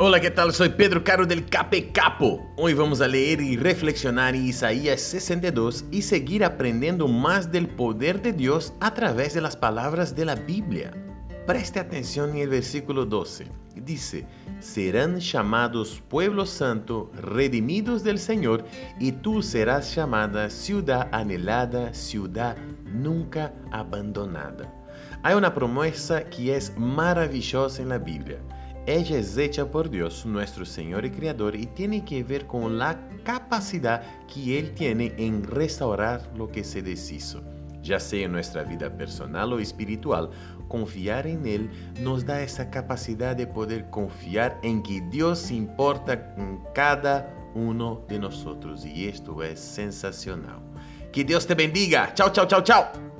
Hola, ¿qué tal? Soy Pedro Caro del Cape Capo. Hoy vamos a leer y reflexionar en Isaías 62 y seguir aprendiendo más del poder de Dios a través de las palabras de la Biblia. Preste atención en el versículo 12. Dice, serán llamados pueblo santo, redimidos del Señor, y tú serás llamada ciudad anhelada, ciudad nunca abandonada. Hay una promesa que es maravillosa en la Biblia. Ella es hecha por Dios, nuestro Señor y Creador, y tiene que ver con la capacidad que Él tiene en restaurar lo que se deshizo. Ya sea en nuestra vida personal o espiritual, confiar en Él nos da esa capacidad de poder confiar en que Dios importa con cada uno de nosotros. Y esto es sensacional. Que Dios te bendiga. Chao, chao, chao, chao.